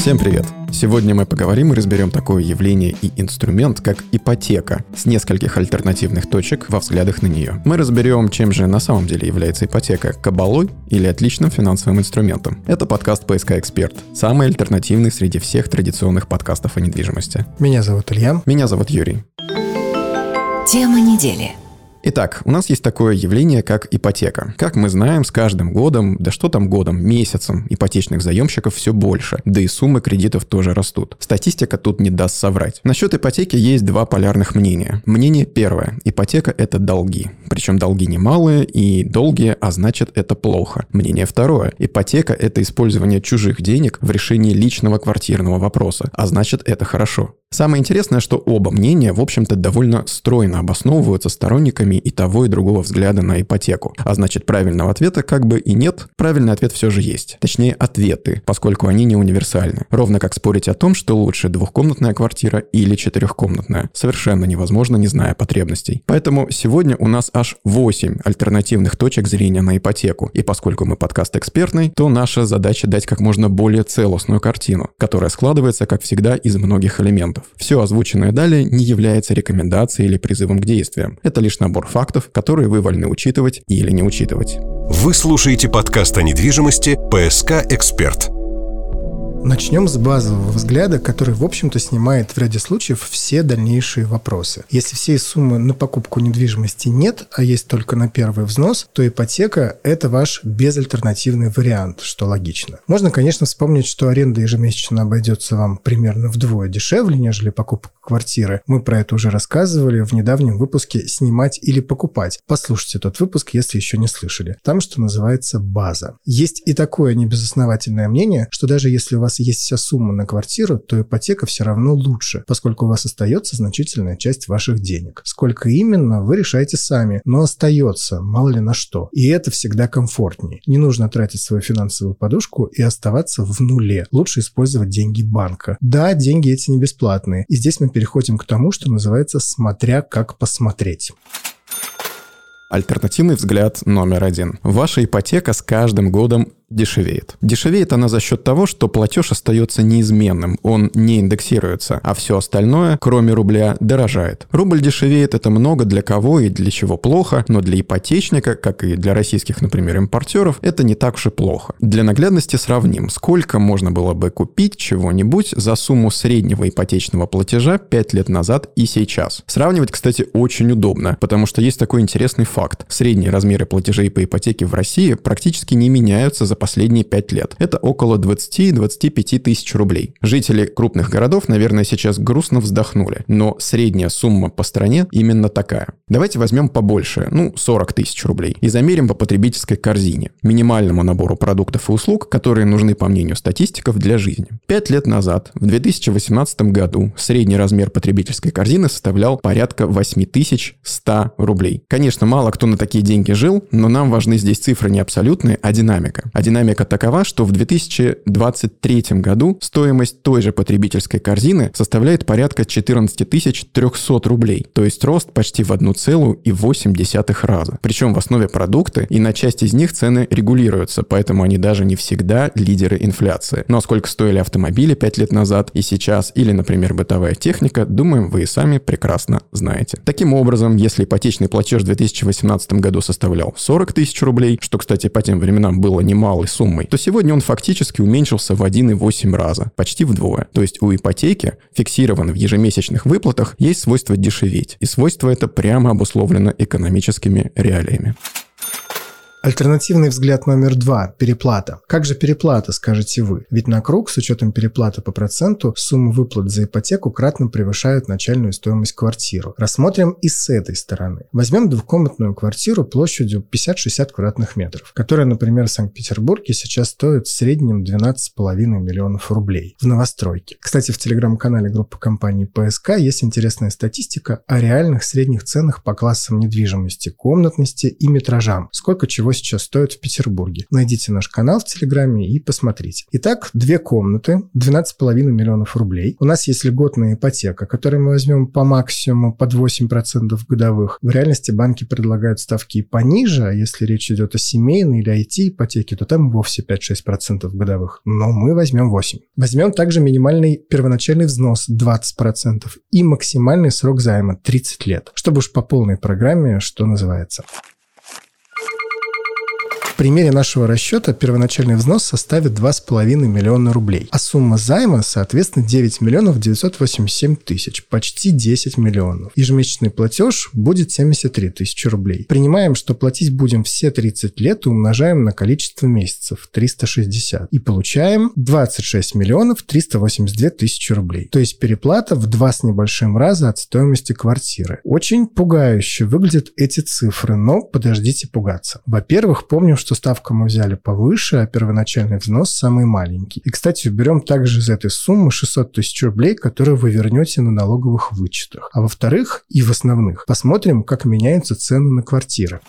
Всем привет! Сегодня мы поговорим и разберем такое явление и инструмент, как ипотека, с нескольких альтернативных точек во взглядах на нее. Мы разберем, чем же на самом деле является ипотека – кабалой или отличным финансовым инструментом. Это подкаст «ПСК Эксперт», самый альтернативный среди всех традиционных подкастов о недвижимости. Меня зовут Илья. Меня зовут Юрий. Тема недели. Итак, у нас есть такое явление, как ипотека. Как мы знаем, с каждым годом, да что там годом, месяцем, ипотечных заемщиков все больше, да и суммы кредитов тоже растут. Статистика тут не даст соврать. Насчет ипотеки есть два полярных мнения. Мнение первое. Ипотека – это долги. Причем долги немалые и долгие, а значит это плохо. Мнение второе. Ипотека – это использование чужих денег в решении личного квартирного вопроса, а значит это хорошо. Самое интересное, что оба мнения, в общем-то, довольно стройно обосновываются сторонниками и того, и другого взгляда на ипотеку. А значит, правильного ответа как бы и нет. Правильный ответ все же есть. Точнее, ответы, поскольку они не универсальны. Ровно как спорить о том, что лучше двухкомнатная квартира или четырехкомнатная. Совершенно невозможно, не зная потребностей. Поэтому сегодня у нас аж 8 альтернативных точек зрения на ипотеку. И поскольку мы подкаст экспертный, то наша задача дать как можно более целостную картину, которая складывается, как всегда, из многих элементов фактов. Все озвученное далее не является рекомендацией или призывом к действиям. Это лишь набор фактов, которые вы вольны учитывать или не учитывать. Вы слушаете подкаст о недвижимости «ПСК Эксперт». Начнем с базового взгляда, который, в общем-то, снимает в ряде случаев все дальнейшие вопросы. Если всей суммы на покупку недвижимости нет, а есть только на первый взнос, то ипотека – это ваш безальтернативный вариант, что логично. Можно, конечно, вспомнить, что аренда ежемесячно обойдется вам примерно вдвое дешевле, нежели покупка квартиры. Мы про это уже рассказывали в недавнем выпуске «Снимать или покупать». Послушайте тот выпуск, если еще не слышали. Там, что называется, база. Есть и такое небезосновательное мнение, что даже если у вас вас есть вся сумма на квартиру, то ипотека все равно лучше, поскольку у вас остается значительная часть ваших денег. Сколько именно, вы решаете сами, но остается, мало ли на что. И это всегда комфортнее. Не нужно тратить свою финансовую подушку и оставаться в нуле. Лучше использовать деньги банка. Да, деньги эти не бесплатные. И здесь мы переходим к тому, что называется «смотря как посмотреть». Альтернативный взгляд номер один. Ваша ипотека с каждым годом дешевеет. Дешевеет она за счет того, что платеж остается неизменным, он не индексируется, а все остальное, кроме рубля, дорожает. Рубль дешевеет это много для кого и для чего плохо, но для ипотечника, как и для российских, например, импортеров, это не так уж и плохо. Для наглядности сравним, сколько можно было бы купить чего-нибудь за сумму среднего ипотечного платежа 5 лет назад и сейчас. Сравнивать, кстати, очень удобно, потому что есть такой интересный факт. Средние размеры платежей по ипотеке в России практически не меняются за последние 5 лет. Это около 20-25 тысяч рублей. Жители крупных городов, наверное, сейчас грустно вздохнули, но средняя сумма по стране именно такая. Давайте возьмем побольше, ну, 40 тысяч рублей, и замерим по потребительской корзине, минимальному набору продуктов и услуг, которые нужны, по мнению статистиков, для жизни. Пять лет назад, в 2018 году, средний размер потребительской корзины составлял порядка 8100 рублей. Конечно, мало кто на такие деньги жил, но нам важны здесь цифры не абсолютные, а динамика. А динамика такова, что в 2023 году стоимость той же потребительской корзины составляет порядка 14 300 рублей, то есть рост почти в 1,8 раза. Причем в основе продукты, и на часть из них цены регулируются, поэтому они даже не всегда лидеры инфляции. Но сколько стоили автомобили 5 лет назад и сейчас, или, например, бытовая техника, думаем, вы и сами прекрасно знаете. Таким образом, если ипотечный платеж в 2018 году составлял 40 тысяч рублей, что, кстати, по тем временам было немало малой суммой, то сегодня он фактически уменьшился в 1,8 раза, почти вдвое. То есть у ипотеки, фиксированной в ежемесячных выплатах, есть свойство дешеветь. И свойство это прямо обусловлено экономическими реалиями. Альтернативный взгляд номер два – переплата. Как же переплата, скажете вы? Ведь на круг с учетом переплаты по проценту суммы выплат за ипотеку кратно превышают начальную стоимость квартиры. Рассмотрим и с этой стороны. Возьмем двухкомнатную квартиру площадью 50-60 квадратных метров, которая, например, в Санкт-Петербурге сейчас стоит в среднем 12,5 миллионов рублей в новостройке. Кстати, в телеграм-канале группы компании ПСК есть интересная статистика о реальных средних ценах по классам недвижимости, комнатности и метражам. Сколько чего чего сейчас стоит в Петербурге. Найдите наш канал в Телеграме и посмотрите. Итак, две комнаты, 12,5 миллионов рублей. У нас есть льготная ипотека, которую мы возьмем по максимуму под 8% годовых. В реальности банки предлагают ставки пониже, а если речь идет о семейной или IT-ипотеке, то там вовсе 5-6% годовых. Но мы возьмем 8. Возьмем также минимальный первоначальный взнос 20% и максимальный срок займа 30 лет, чтобы уж по полной программе, что называется примере нашего расчета первоначальный взнос составит 2,5 миллиона рублей, а сумма займа, соответственно, 9 миллионов 987 тысяч, почти 10 миллионов. Ежемесячный платеж будет 73 тысячи рублей. Принимаем, что платить будем все 30 лет и умножаем на количество месяцев, 360. И получаем 26 миллионов 382 тысячи рублей. То есть переплата в два с небольшим раза от стоимости квартиры. Очень пугающе выглядят эти цифры, но подождите пугаться. Во-первых, помним, что что ставку мы взяли повыше, а первоначальный взнос самый маленький. И, кстати, берем также из этой суммы 600 тысяч рублей, которые вы вернете на налоговых вычетах. А во-вторых, и в основных, посмотрим, как меняются цены на квартиры.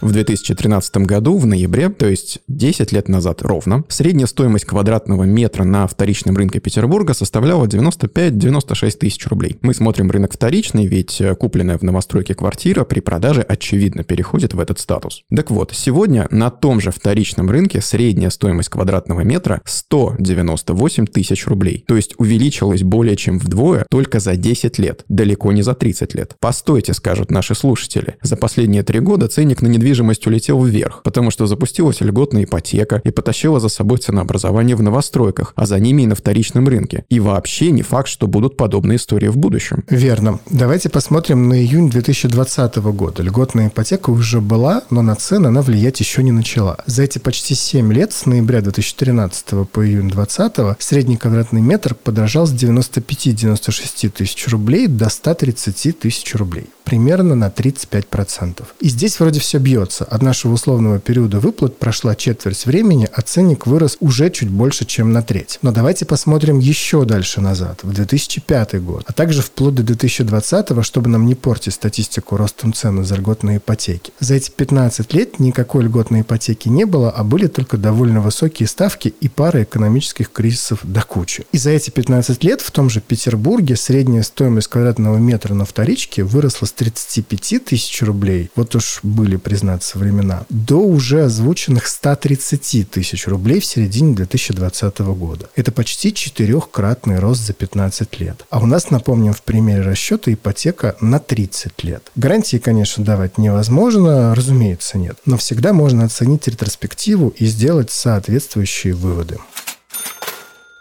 В 2013 году, в ноябре, то есть 10 лет назад ровно, средняя стоимость квадратного метра на вторичном рынке Петербурга составляла 95-96 тысяч рублей. Мы смотрим рынок вторичный, ведь э, купленная в новостройке квартира при продаже очевидно переходит в этот статус. Так вот, сегодня на том же вторичном рынке средняя стоимость квадратного метра 198 тысяч рублей. То есть увеличилась более чем вдвое только за 10 лет, далеко не за 30 лет. Постойте, скажут наши слушатели. За последние три года ценник на недвижимость недвижимость улетел вверх, потому что запустилась льготная ипотека и потащила за собой ценообразование в новостройках, а за ними и на вторичном рынке. И вообще не факт, что будут подобные истории в будущем. Верно. Давайте посмотрим на июнь 2020 года. Льготная ипотека уже была, но на цены она влиять еще не начала. За эти почти 7 лет, с ноября 2013 по июнь 2020, средний квадратный метр подорожал с 95-96 тысяч рублей до 130 тысяч рублей. Примерно на 35%. И здесь вроде все бьет бьется. От нашего условного периода выплат прошла четверть времени, а ценник вырос уже чуть больше, чем на треть. Но давайте посмотрим еще дальше назад, в 2005 год, а также вплоть до 2020, чтобы нам не портить статистику ростом цен за льготные ипотеки. За эти 15 лет никакой льготной ипотеки не было, а были только довольно высокие ставки и пара экономических кризисов до кучи. И за эти 15 лет в том же Петербурге средняя стоимость квадратного метра на вторичке выросла с 35 тысяч рублей, вот уж были признаться, времена, до уже озвученных 130 тысяч рублей в середине 2020 года. Это почти четырехкратный рост за 15 лет. А у нас, напомним, в примере расчета ипотека на 30 лет. Гарантии, конечно, давать невозможно, разумеется, нет. Но всегда можно оценить ретроспективу и сделать соответствующие выводы.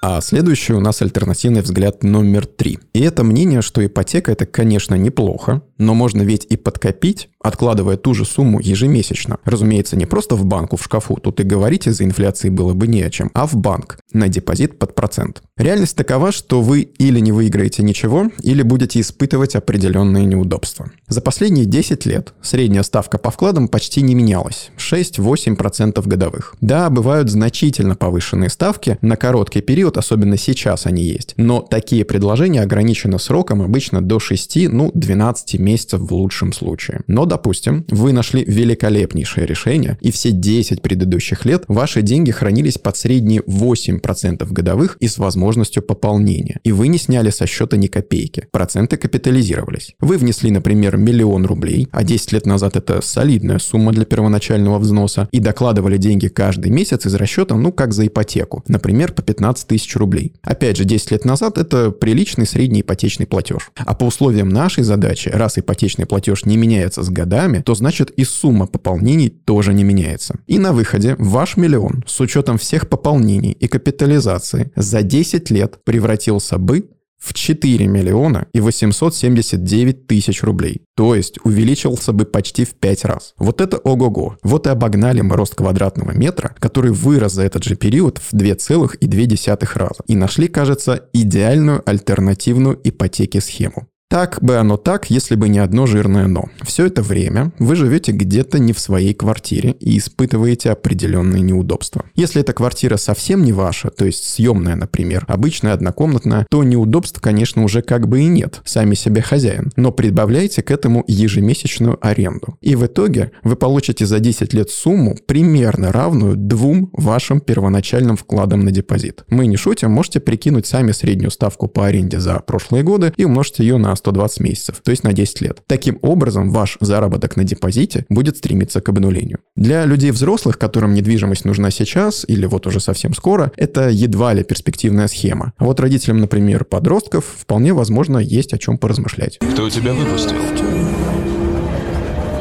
А следующий у нас альтернативный взгляд номер три. И это мнение, что ипотека это, конечно, неплохо, но можно ведь и подкопить, откладывая ту же сумму ежемесячно. Разумеется, не просто в банку в шкафу, тут и говорить из-за инфляции было бы не о чем, а в банк, на депозит под процент. Реальность такова, что вы или не выиграете ничего, или будете испытывать определенные неудобства. За последние 10 лет средняя ставка по вкладам почти не менялась – 6-8% годовых. Да, бывают значительно повышенные ставки, на короткий период, особенно сейчас они есть, но такие предложения ограничены сроком обычно до 6, ну 12 месяцев в лучшем случае. Но, допустим, вы нашли великолепнейшее решение, и все 10 предыдущих лет ваши деньги хранились под средние 8% годовых и с возможностью пополнения. И вы не сняли со счета ни копейки. Проценты капитализировались. Вы внесли, например, миллион рублей, а 10 лет назад это солидная сумма для первоначального взноса, и докладывали деньги каждый месяц из расчета, ну, как за ипотеку. Например, по 15 тысяч рублей. Опять же, 10 лет назад это приличный средний ипотечный платеж. А по условиям нашей задачи, раз ипотечный платеж не меняется с годами, то значит и сумма пополнений тоже не меняется. И на выходе ваш миллион с учетом всех пополнений и капитализации за 10 лет превратился бы в 4 миллиона и 879 тысяч рублей. То есть увеличился бы почти в 5 раз. Вот это ого-го. Вот и обогнали мы рост квадратного метра, который вырос за этот же период в 2,2 раза. И нашли, кажется, идеальную альтернативную ипотеке схему. Так бы оно так, если бы не одно жирное «но». Все это время вы живете где-то не в своей квартире и испытываете определенные неудобства. Если эта квартира совсем не ваша, то есть съемная, например, обычная однокомнатная, то неудобств, конечно, уже как бы и нет, сами себе хозяин. Но прибавляйте к этому ежемесячную аренду. И в итоге вы получите за 10 лет сумму примерно равную двум вашим первоначальным вкладам на депозит. Мы не шутим, можете прикинуть сами среднюю ставку по аренде за прошлые годы и умножить ее на 120 месяцев, то есть на 10 лет. Таким образом, ваш заработок на депозите будет стремиться к обнулению. Для людей взрослых, которым недвижимость нужна сейчас или вот уже совсем скоро, это едва ли перспективная схема. А вот родителям, например, подростков, вполне возможно, есть о чем поразмышлять. Кто у тебя выпустил?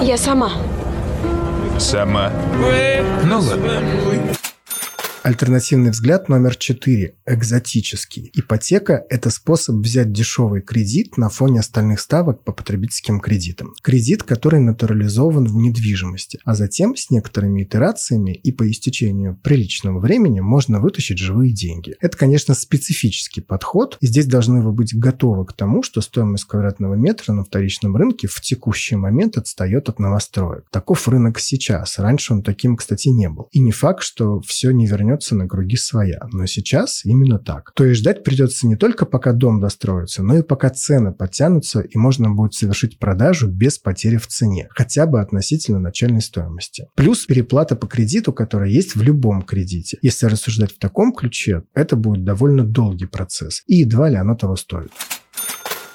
Я сама. Сама. Ну ладно. Альтернативный взгляд номер 4 – экзотический. Ипотека – это способ взять дешевый кредит на фоне остальных ставок по потребительским кредитам. Кредит, который натурализован в недвижимости, а затем с некоторыми итерациями и по истечению приличного времени можно вытащить живые деньги. Это, конечно, специфический подход, и здесь должны вы быть готовы к тому, что стоимость квадратного метра на вторичном рынке в текущий момент отстает от новостроек. Таков рынок сейчас. Раньше он таким, кстати, не был. И не факт, что все не вернется вернется на круги своя. Но сейчас именно так. То есть ждать придется не только пока дом достроится, но и пока цены подтянутся и можно будет совершить продажу без потери в цене, хотя бы относительно начальной стоимости. Плюс переплата по кредиту, которая есть в любом кредите. Если рассуждать в таком ключе, это будет довольно долгий процесс. И едва ли оно того стоит.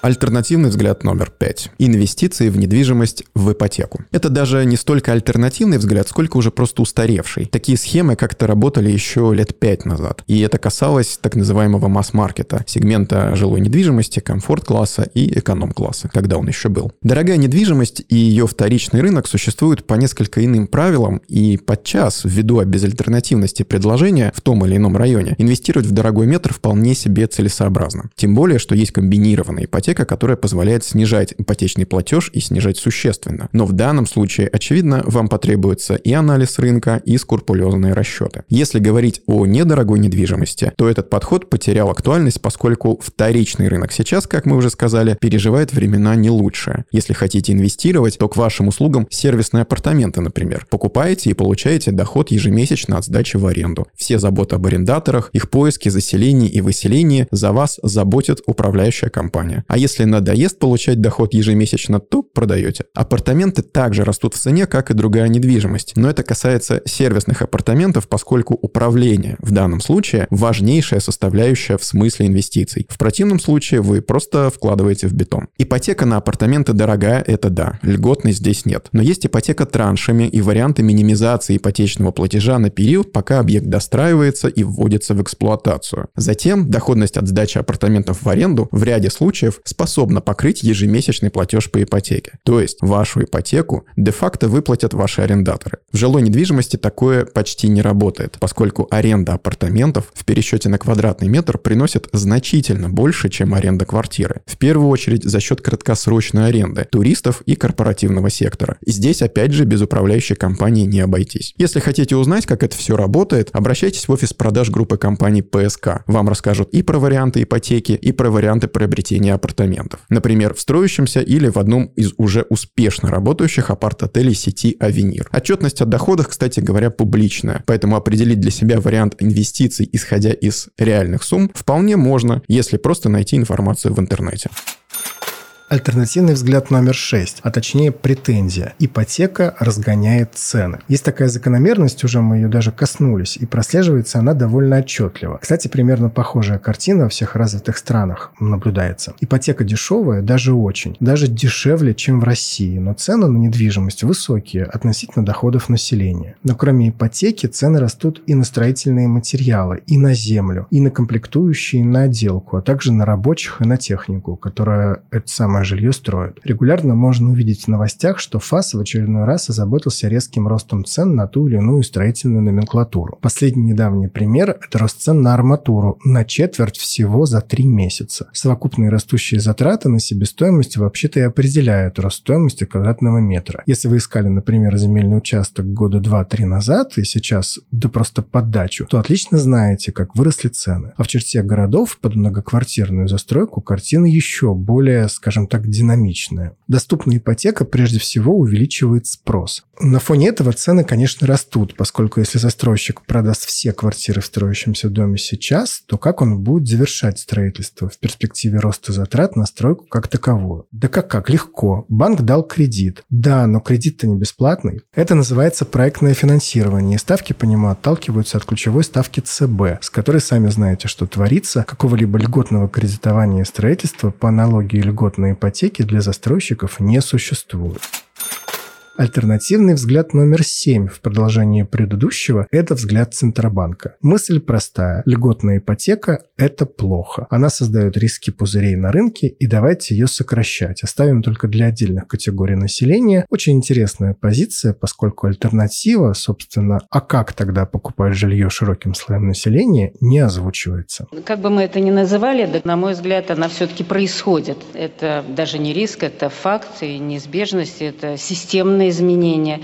Альтернативный взгляд номер пять. Инвестиции в недвижимость в ипотеку. Это даже не столько альтернативный взгляд, сколько уже просто устаревший. Такие схемы как-то работали еще лет пять назад. И это касалось так называемого масс-маркета, сегмента жилой недвижимости, комфорт-класса и эконом-класса, когда он еще был. Дорогая недвижимость и ее вторичный рынок существуют по несколько иным правилам, и подчас, ввиду безальтернативности предложения в том или ином районе, инвестировать в дорогой метр вполне себе целесообразно. Тем более, что есть комбинированная ипотека, ипотека, которая позволяет снижать ипотечный платеж и снижать существенно. Но в данном случае, очевидно, вам потребуется и анализ рынка, и скрупулезные расчеты. Если говорить о недорогой недвижимости, то этот подход потерял актуальность, поскольку вторичный рынок сейчас, как мы уже сказали, переживает времена не лучшие. Если хотите инвестировать, то к вашим услугам сервисные апартаменты, например. Покупаете и получаете доход ежемесячно от сдачи в аренду. Все заботы об арендаторах, их поиски, заселении и выселении за вас заботит управляющая компания. А если надоест получать доход ежемесячно, то продаете. Апартаменты также растут в цене, как и другая недвижимость. Но это касается сервисных апартаментов, поскольку управление в данном случае важнейшая составляющая в смысле инвестиций. В противном случае вы просто вкладываете в бетон. Ипотека на апартаменты дорогая, это да. Льготной здесь нет. Но есть ипотека траншами и варианты минимизации ипотечного платежа на период, пока объект достраивается и вводится в эксплуатацию. Затем доходность от сдачи апартаментов в аренду в ряде случаев способна покрыть ежемесячный платеж по ипотеке. То есть вашу ипотеку де-факто выплатят ваши арендаторы. В жилой недвижимости такое почти не работает, поскольку аренда апартаментов в пересчете на квадратный метр приносит значительно больше, чем аренда квартиры. В первую очередь за счет краткосрочной аренды туристов и корпоративного сектора. Здесь опять же без управляющей компании не обойтись. Если хотите узнать, как это все работает, обращайтесь в офис продаж группы компаний ПСК. Вам расскажут и про варианты ипотеки, и про варианты приобретения апартаментов апартаментов. Например, в строящемся или в одном из уже успешно работающих апарт-отелей сети «Авенир». Отчетность о доходах, кстати говоря, публичная, поэтому определить для себя вариант инвестиций, исходя из реальных сумм, вполне можно, если просто найти информацию в интернете. Альтернативный взгляд номер 6, а точнее претензия. Ипотека разгоняет цены. Есть такая закономерность, уже мы ее даже коснулись, и прослеживается она довольно отчетливо. Кстати, примерно похожая картина во всех развитых странах наблюдается. Ипотека дешевая, даже очень. Даже дешевле, чем в России, но цены на недвижимость высокие относительно доходов населения. Но кроме ипотеки, цены растут и на строительные материалы, и на землю, и на комплектующие, и на отделку, а также на рабочих и на технику, которая это самое самое жилье строят. Регулярно можно увидеть в новостях, что ФАС в очередной раз озаботился резким ростом цен на ту или иную строительную номенклатуру. Последний недавний пример – это рост цен на арматуру на четверть всего за три месяца. Совокупные растущие затраты на себестоимость вообще-то и определяют рост стоимости квадратного метра. Если вы искали, например, земельный участок года 2-3 назад и сейчас да просто поддачу, то отлично знаете, как выросли цены. А в черте городов под многоквартирную застройку картина еще более, скажем так динамичная. Доступная ипотека прежде всего увеличивает спрос. На фоне этого цены, конечно, растут, поскольку если застройщик продаст все квартиры в строящемся доме сейчас, то как он будет завершать строительство в перспективе роста затрат на стройку как таковую? Да как-как, легко. Банк дал кредит. Да, но кредит-то не бесплатный. Это называется проектное финансирование, ставки по нему отталкиваются от ключевой ставки ЦБ, с которой сами знаете, что творится. Какого-либо льготного кредитования строительства по аналогии льготной ипотеки для застройщиков не существует. Альтернативный взгляд номер 7 в продолжении предыдущего – это взгляд Центробанка. Мысль простая. Льготная ипотека – это плохо. Она создает риски пузырей на рынке, и давайте ее сокращать. Оставим только для отдельных категорий населения. Очень интересная позиция, поскольку альтернатива, собственно, а как тогда покупать жилье широким слоем населения, не озвучивается. Как бы мы это ни называли, да, на мой взгляд, она все-таки происходит. Это даже не риск, это факт и неизбежность, это системный изменения.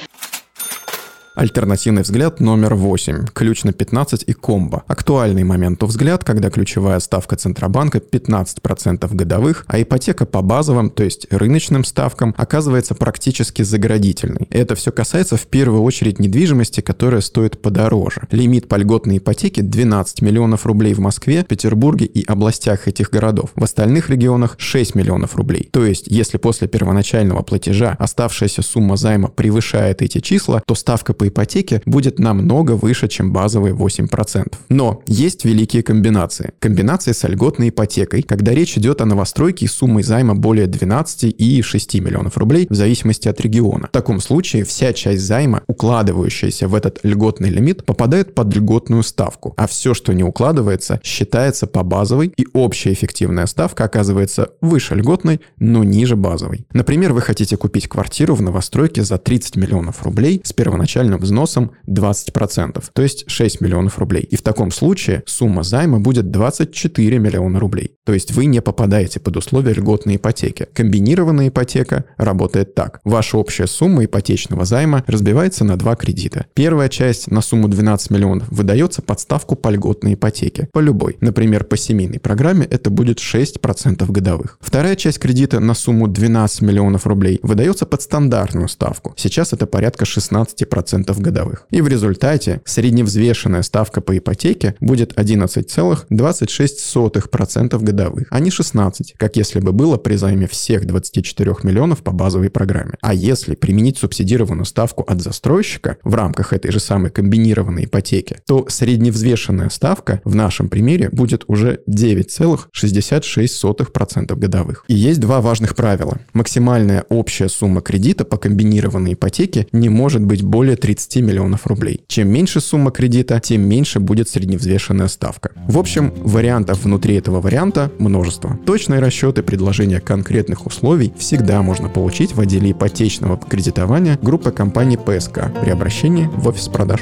Альтернативный взгляд номер 8. Ключ на 15 и комбо. Актуальный моменту взгляд, когда ключевая ставка Центробанка 15% годовых, а ипотека по базовым, то есть рыночным ставкам, оказывается практически заградительной. Это все касается в первую очередь недвижимости, которая стоит подороже. Лимит по льготной ипотеке 12 миллионов рублей в Москве, Петербурге и областях этих городов. В остальных регионах 6 миллионов рублей. То есть, если после первоначального платежа оставшаяся сумма займа превышает эти числа, то ставка по ипотеке будет намного выше, чем базовые 8%. Но есть великие комбинации. Комбинации с льготной ипотекой, когда речь идет о новостройке с суммой займа более 12 и 6 миллионов рублей в зависимости от региона. В таком случае вся часть займа, укладывающаяся в этот льготный лимит, попадает под льготную ставку, а все, что не укладывается, считается по базовой, и общая эффективная ставка оказывается выше льготной, но ниже базовой. Например, вы хотите купить квартиру в новостройке за 30 миллионов рублей с первоначальным годовым взносом 20%, то есть 6 миллионов рублей. И в таком случае сумма займа будет 24 миллиона рублей. То есть вы не попадаете под условия льготной ипотеки. Комбинированная ипотека работает так. Ваша общая сумма ипотечного займа разбивается на два кредита. Первая часть на сумму 12 миллионов выдается под ставку по льготной ипотеке, по любой. Например, по семейной программе это будет 6% годовых. Вторая часть кредита на сумму 12 миллионов рублей выдается под стандартную ставку. Сейчас это порядка 16% 5% годовых. И в результате средневзвешенная ставка по ипотеке будет 11,26% годовых, а не 16, как если бы было при займе всех 24 миллионов по базовой программе. А если применить субсидированную ставку от застройщика в рамках этой же самой комбинированной ипотеки, то средневзвешенная ставка в нашем примере будет уже 9,66% годовых. И есть два важных правила. Максимальная общая сумма кредита по комбинированной ипотеке не может быть более 30 30 миллионов рублей. Чем меньше сумма кредита, тем меньше будет средневзвешенная ставка. В общем, вариантов внутри этого варианта множество. Точные расчеты предложения конкретных условий всегда можно получить в отделе ипотечного кредитования группы компании ПСК при обращении в офис продаж.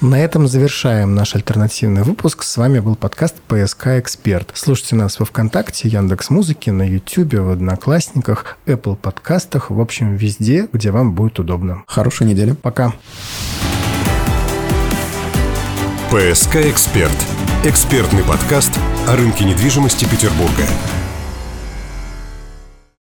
На этом завершаем наш альтернативный выпуск. С вами был подкаст «ПСК Эксперт». Слушайте нас во Вконтакте, Яндекс Музыке, на Ютубе, в Одноклассниках, Apple подкастах, в общем, везде, где вам будет удобно. Хорошей недели. Пока. «ПСК Эксперт» – экспертный подкаст о рынке недвижимости Петербурга.